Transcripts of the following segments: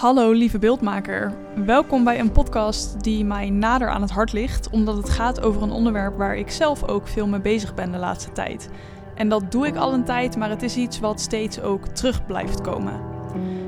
Hallo lieve beeldmaker. Welkom bij een podcast die mij nader aan het hart ligt, omdat het gaat over een onderwerp waar ik zelf ook veel mee bezig ben de laatste tijd. En dat doe ik al een tijd, maar het is iets wat steeds ook terug blijft komen.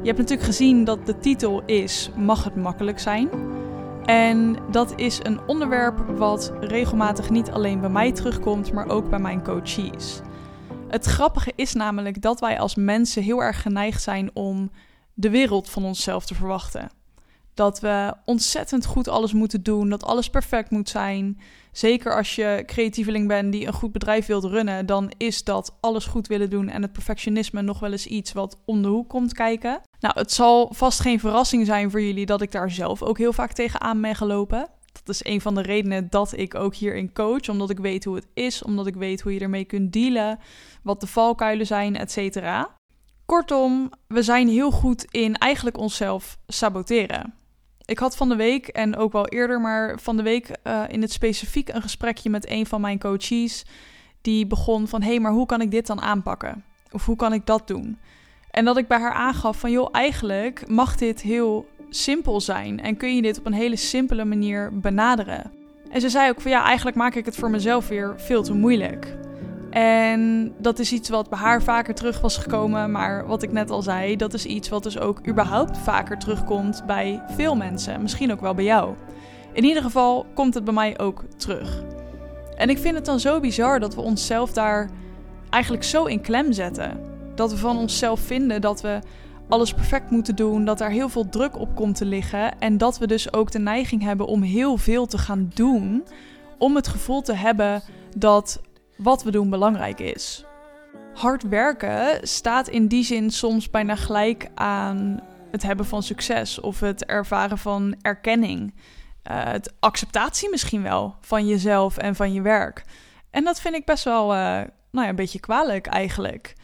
Je hebt natuurlijk gezien dat de titel is Mag het makkelijk zijn? En dat is een onderwerp wat regelmatig niet alleen bij mij terugkomt, maar ook bij mijn coaches. Het grappige is namelijk dat wij als mensen heel erg geneigd zijn om de wereld van onszelf te verwachten. Dat we ontzettend goed alles moeten doen, dat alles perfect moet zijn. Zeker als je creatieveling bent die een goed bedrijf wilt runnen, dan is dat alles goed willen doen en het perfectionisme nog wel eens iets wat om de hoek komt kijken. Nou, het zal vast geen verrassing zijn voor jullie dat ik daar zelf ook heel vaak tegenaan ben gelopen. Dat is een van de redenen dat ik ook hierin coach, omdat ik weet hoe het is, omdat ik weet hoe je ermee kunt dealen, wat de valkuilen zijn, et cetera. Kortom, we zijn heel goed in eigenlijk onszelf saboteren. Ik had van de week, en ook wel eerder, maar van de week uh, in het specifiek een gesprekje met een van mijn coaches. Die begon van: hé, hey, maar hoe kan ik dit dan aanpakken? Of hoe kan ik dat doen? En dat ik bij haar aangaf van: joh, eigenlijk mag dit heel simpel zijn. En kun je dit op een hele simpele manier benaderen. En ze zei ook van ja, eigenlijk maak ik het voor mezelf weer veel te moeilijk. En dat is iets wat bij haar vaker terug was gekomen. Maar wat ik net al zei, dat is iets wat dus ook überhaupt vaker terugkomt bij veel mensen. Misschien ook wel bij jou. In ieder geval komt het bij mij ook terug. En ik vind het dan zo bizar dat we onszelf daar eigenlijk zo in klem zetten. Dat we van onszelf vinden dat we alles perfect moeten doen, dat daar heel veel druk op komt te liggen en dat we dus ook de neiging hebben om heel veel te gaan doen om het gevoel te hebben dat wat we doen belangrijk is. Hard werken staat in die zin soms bijna gelijk aan het hebben van succes of het ervaren van erkenning. Uh, het acceptatie misschien wel van jezelf en van je werk. En dat vind ik best wel uh, nou ja, een beetje kwalijk eigenlijk.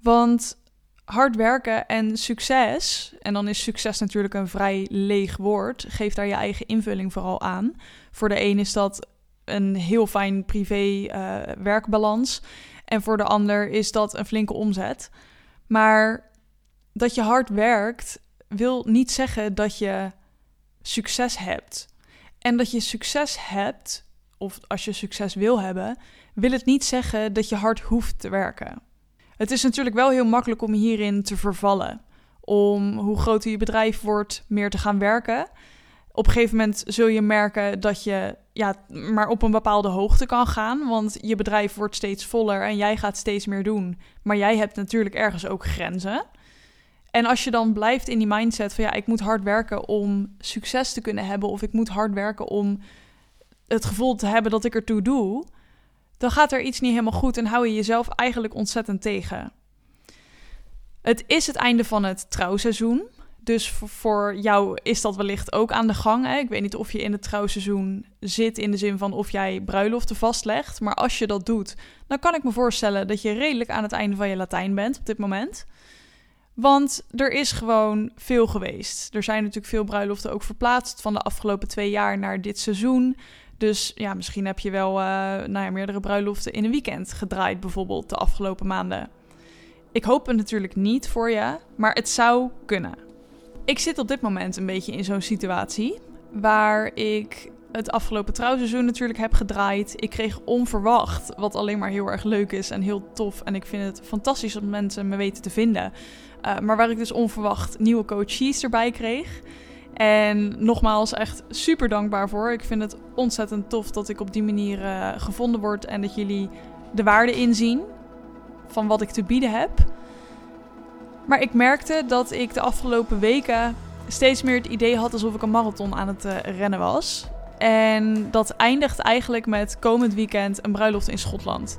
Want hard werken en succes, en dan is succes natuurlijk een vrij leeg woord, geef daar je eigen invulling vooral aan. Voor de een is dat een heel fijn privé-werkbalans. Eh, en voor de ander is dat een flinke omzet. Maar dat je hard werkt wil niet zeggen dat je succes hebt. En dat je succes hebt, of als je succes wil hebben, wil het niet zeggen dat je hard hoeft te werken. Het is natuurlijk wel heel makkelijk om hierin te vervallen. Om hoe groter je bedrijf wordt, meer te gaan werken op een gegeven moment zul je merken dat je ja, maar op een bepaalde hoogte kan gaan. Want je bedrijf wordt steeds voller en jij gaat steeds meer doen. Maar jij hebt natuurlijk ergens ook grenzen. En als je dan blijft in die mindset van ja, ik moet hard werken om succes te kunnen hebben. Of ik moet hard werken om het gevoel te hebben dat ik ertoe doe. Dan gaat er iets niet helemaal goed en hou je jezelf eigenlijk ontzettend tegen. Het is het einde van het trouwseizoen. Dus voor jou is dat wellicht ook aan de gang. Hè? Ik weet niet of je in het trouwseizoen zit in de zin van of jij bruiloften vastlegt. Maar als je dat doet, dan kan ik me voorstellen dat je redelijk aan het einde van je Latijn bent op dit moment. Want er is gewoon veel geweest. Er zijn natuurlijk veel bruiloften ook verplaatst van de afgelopen twee jaar naar dit seizoen. Dus ja, misschien heb je wel uh, nou ja, meerdere bruiloften in een weekend gedraaid, bijvoorbeeld de afgelopen maanden. Ik hoop het natuurlijk niet voor je, maar het zou kunnen. Ik zit op dit moment een beetje in zo'n situatie waar ik het afgelopen trouwseizoen natuurlijk heb gedraaid. Ik kreeg onverwacht, wat alleen maar heel erg leuk is en heel tof. En ik vind het fantastisch dat mensen me weten te vinden. Uh, maar waar ik dus onverwacht nieuwe coaches erbij kreeg. En nogmaals, echt super dankbaar voor. Ik vind het ontzettend tof dat ik op die manier uh, gevonden word en dat jullie de waarde inzien van wat ik te bieden heb. Maar ik merkte dat ik de afgelopen weken steeds meer het idee had alsof ik een marathon aan het uh, rennen was. En dat eindigt eigenlijk met komend weekend een bruiloft in Schotland.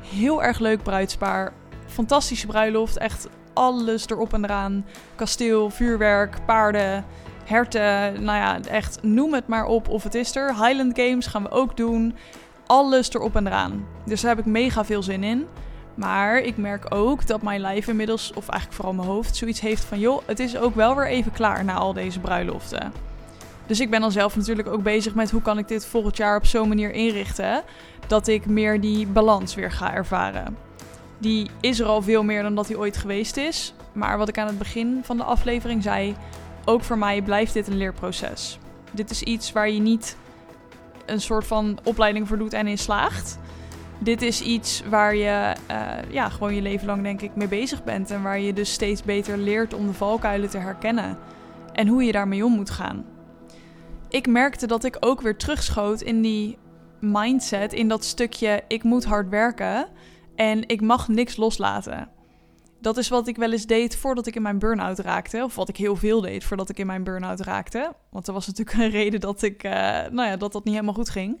Heel erg leuk bruidspaar. Fantastische bruiloft. Echt alles erop en eraan. Kasteel, vuurwerk, paarden, herten. Nou ja, echt noem het maar op of het is er. Highland Games gaan we ook doen. Alles erop en eraan. Dus daar heb ik mega veel zin in. Maar ik merk ook dat mijn lijf inmiddels, of eigenlijk vooral mijn hoofd, zoiets heeft van: joh, het is ook wel weer even klaar na al deze bruiloften. Dus ik ben dan zelf natuurlijk ook bezig met hoe kan ik dit volgend jaar op zo'n manier inrichten dat ik meer die balans weer ga ervaren. Die is er al veel meer dan dat die ooit geweest is. Maar wat ik aan het begin van de aflevering zei, ook voor mij blijft dit een leerproces. Dit is iets waar je niet een soort van opleiding voor doet en in slaagt. Dit is iets waar je uh, ja, gewoon je leven lang denk ik mee bezig bent. En waar je dus steeds beter leert om de valkuilen te herkennen. En hoe je daarmee om moet gaan. Ik merkte dat ik ook weer terugschoot in die mindset. In dat stukje ik moet hard werken. En ik mag niks loslaten. Dat is wat ik wel eens deed voordat ik in mijn burn-out raakte. Of wat ik heel veel deed voordat ik in mijn burn-out raakte. Want er was natuurlijk een reden dat ik, uh, nou ja, dat dat niet helemaal goed ging.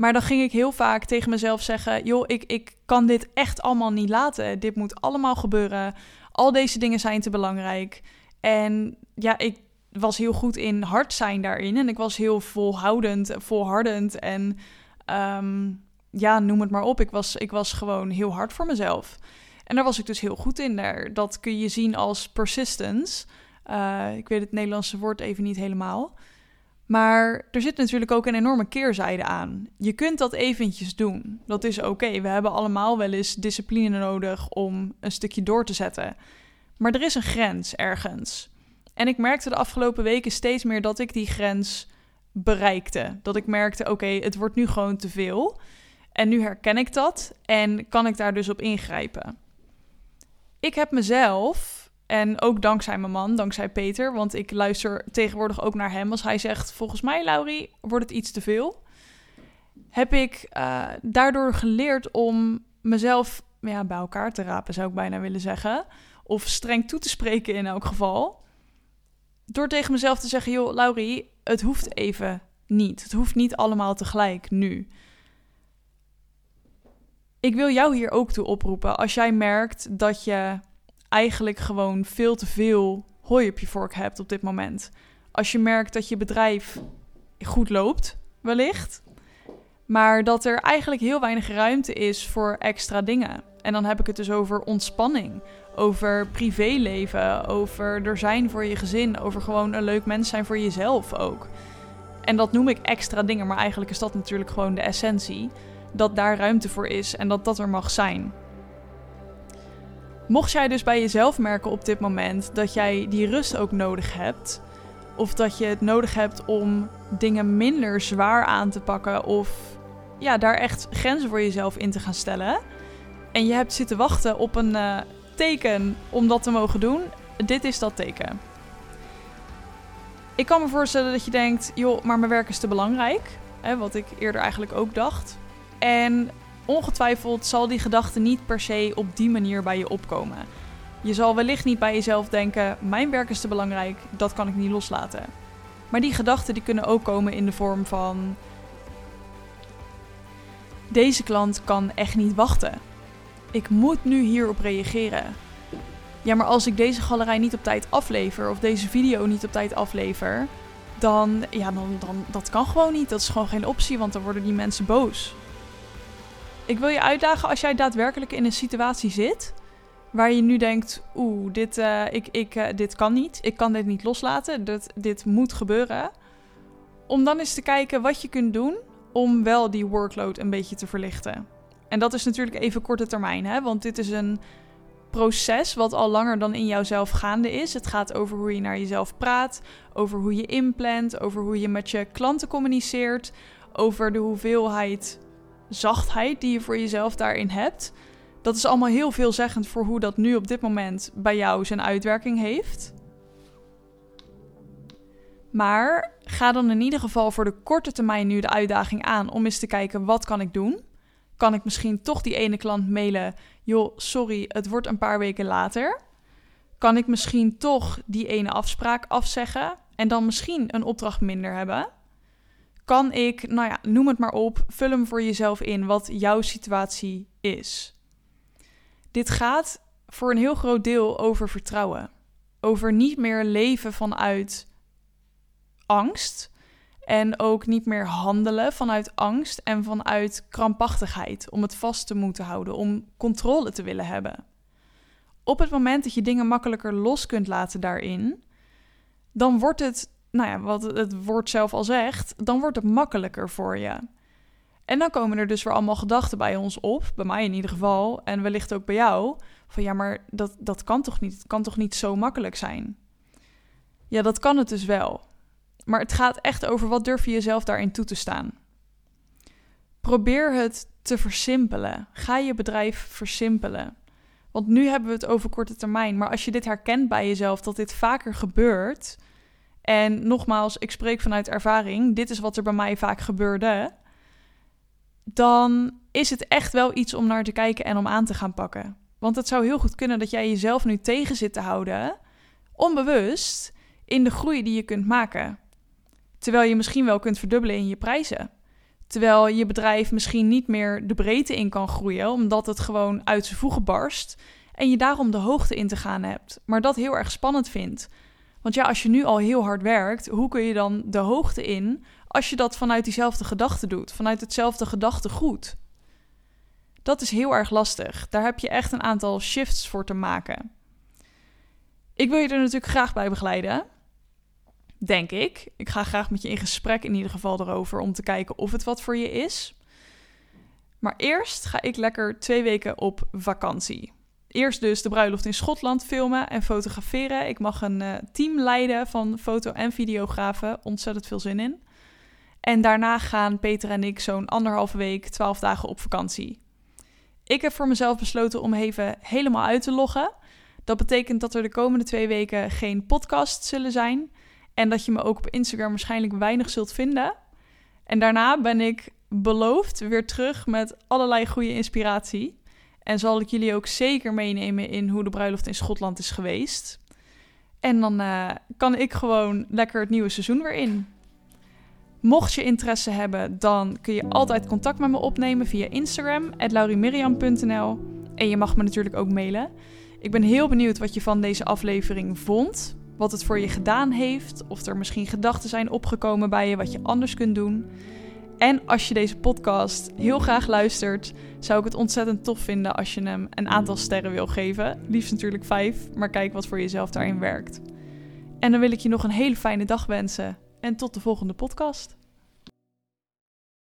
Maar dan ging ik heel vaak tegen mezelf zeggen: joh, ik, ik kan dit echt allemaal niet laten. Dit moet allemaal gebeuren. Al deze dingen zijn te belangrijk. En ja, ik was heel goed in hard zijn daarin. En ik was heel volhoudend, volhardend. En ehm, ja, noem het maar op. Ik was, ik was gewoon heel hard voor mezelf. En daar was ik dus heel goed in. Daar. Dat kun je zien als persistence. Uh, ik weet het Nederlandse woord even niet helemaal. Maar er zit natuurlijk ook een enorme keerzijde aan. Je kunt dat eventjes doen. Dat is oké. We hebben allemaal wel eens discipline nodig om een stukje door te zetten. Maar er is een grens ergens. En ik merkte de afgelopen weken steeds meer dat ik die grens bereikte. Dat ik merkte: oké, het wordt nu gewoon te veel. En nu herken ik dat en kan ik daar dus op ingrijpen. Ik heb mezelf en ook dankzij mijn man, dankzij Peter, want ik luister tegenwoordig ook naar hem. Als hij zegt: Volgens mij, Laurie, wordt het iets te veel. Heb ik uh, daardoor geleerd om mezelf ja, bij elkaar te rapen, zou ik bijna willen zeggen. Of streng toe te spreken in elk geval. Door tegen mezelf te zeggen: Joh, Laurie, het hoeft even niet. Het hoeft niet allemaal tegelijk nu. Ik wil jou hier ook toe oproepen. Als jij merkt dat je eigenlijk gewoon veel te veel hooi op je vork hebt op dit moment. Als je merkt dat je bedrijf goed loopt, wellicht. Maar dat er eigenlijk heel weinig ruimte is voor extra dingen. En dan heb ik het dus over ontspanning, over privéleven, over er zijn voor je gezin, over gewoon een leuk mens zijn voor jezelf ook. En dat noem ik extra dingen, maar eigenlijk is dat natuurlijk gewoon de essentie. Dat daar ruimte voor is en dat dat er mag zijn. Mocht jij dus bij jezelf merken op dit moment dat jij die rust ook nodig hebt, of dat je het nodig hebt om dingen minder zwaar aan te pakken, of ja, daar echt grenzen voor jezelf in te gaan stellen, en je hebt zitten wachten op een uh, teken om dat te mogen doen, dit is dat teken. Ik kan me voorstellen dat je denkt, joh, maar mijn werk is te belangrijk. Hè, wat ik eerder eigenlijk ook dacht. En ongetwijfeld zal die gedachte niet per se op die manier bij je opkomen. Je zal wellicht niet bij jezelf denken: mijn werk is te belangrijk, dat kan ik niet loslaten. Maar die gedachten die kunnen ook komen in de vorm van: deze klant kan echt niet wachten. Ik moet nu hierop reageren. Ja, maar als ik deze galerij niet op tijd aflever of deze video niet op tijd aflever, dan ja, dan, dan dat kan gewoon niet. Dat is gewoon geen optie, want dan worden die mensen boos. Ik wil je uitdagen als jij daadwerkelijk in een situatie zit waar je nu denkt: oeh, dit, uh, ik, ik, uh, dit kan niet. Ik kan dit niet loslaten. Dit, dit moet gebeuren. Om dan eens te kijken wat je kunt doen om wel die workload een beetje te verlichten. En dat is natuurlijk even korte termijn, hè? want dit is een proces wat al langer dan in jouzelf gaande is. Het gaat over hoe je naar jezelf praat, over hoe je inplant, over hoe je met je klanten communiceert, over de hoeveelheid zachtheid die je voor jezelf daarin hebt. Dat is allemaal heel veelzeggend voor hoe dat nu op dit moment bij jou zijn uitwerking heeft. Maar ga dan in ieder geval voor de korte termijn nu de uitdaging aan om eens te kijken wat kan ik doen. Kan ik misschien toch die ene klant mailen? Joh, sorry, het wordt een paar weken later. Kan ik misschien toch die ene afspraak afzeggen en dan misschien een opdracht minder hebben? Kan ik, nou ja, noem het maar op, vul hem voor jezelf in wat jouw situatie is. Dit gaat voor een heel groot deel over vertrouwen. Over niet meer leven vanuit angst. En ook niet meer handelen vanuit angst en vanuit krampachtigheid. Om het vast te moeten houden, om controle te willen hebben. Op het moment dat je dingen makkelijker los kunt laten daarin, dan wordt het nou ja, wat het woord zelf al zegt, dan wordt het makkelijker voor je. En dan komen er dus weer allemaal gedachten bij ons op, bij mij in ieder geval, en wellicht ook bij jou, van ja, maar dat, dat kan toch niet, het kan toch niet zo makkelijk zijn? Ja, dat kan het dus wel. Maar het gaat echt over wat durf je jezelf daarin toe te staan. Probeer het te versimpelen. Ga je bedrijf versimpelen. Want nu hebben we het over korte termijn. Maar als je dit herkent bij jezelf, dat dit vaker gebeurt. En nogmaals, ik spreek vanuit ervaring. Dit is wat er bij mij vaak gebeurde. Dan is het echt wel iets om naar te kijken en om aan te gaan pakken. Want het zou heel goed kunnen dat jij jezelf nu tegen zit te houden, onbewust, in de groei die je kunt maken. Terwijl je misschien wel kunt verdubbelen in je prijzen. Terwijl je bedrijf misschien niet meer de breedte in kan groeien, omdat het gewoon uit zijn voegen barst. En je daarom de hoogte in te gaan hebt. Maar dat heel erg spannend vindt. Want ja, als je nu al heel hard werkt, hoe kun je dan de hoogte in als je dat vanuit diezelfde gedachte doet, vanuit hetzelfde gedachtegoed? Dat is heel erg lastig. Daar heb je echt een aantal shifts voor te maken. Ik wil je er natuurlijk graag bij begeleiden. Denk ik. Ik ga graag met je in gesprek in ieder geval erover om te kijken of het wat voor je is. Maar eerst ga ik lekker twee weken op vakantie. Eerst dus de bruiloft in Schotland filmen en fotograferen. Ik mag een uh, team leiden van foto- en videografen. Ontzettend veel zin in. En daarna gaan Peter en ik zo'n anderhalve week, twaalf dagen op vakantie. Ik heb voor mezelf besloten om even helemaal uit te loggen. Dat betekent dat er de komende twee weken geen podcasts zullen zijn. En dat je me ook op Instagram waarschijnlijk weinig zult vinden. En daarna ben ik beloofd weer terug met allerlei goede inspiratie. En zal ik jullie ook zeker meenemen in hoe de bruiloft in Schotland is geweest. En dan uh, kan ik gewoon lekker het nieuwe seizoen weer in. Mocht je interesse hebben, dan kun je altijd contact met me opnemen via Instagram, laurimiriam.nl. En je mag me natuurlijk ook mailen. Ik ben heel benieuwd wat je van deze aflevering vond. Wat het voor je gedaan heeft. Of er misschien gedachten zijn opgekomen bij je wat je anders kunt doen. En als je deze podcast heel graag luistert, zou ik het ontzettend tof vinden als je hem een aantal sterren wil geven. Liefst natuurlijk vijf, maar kijk wat voor jezelf daarin werkt. En dan wil ik je nog een hele fijne dag wensen en tot de volgende podcast.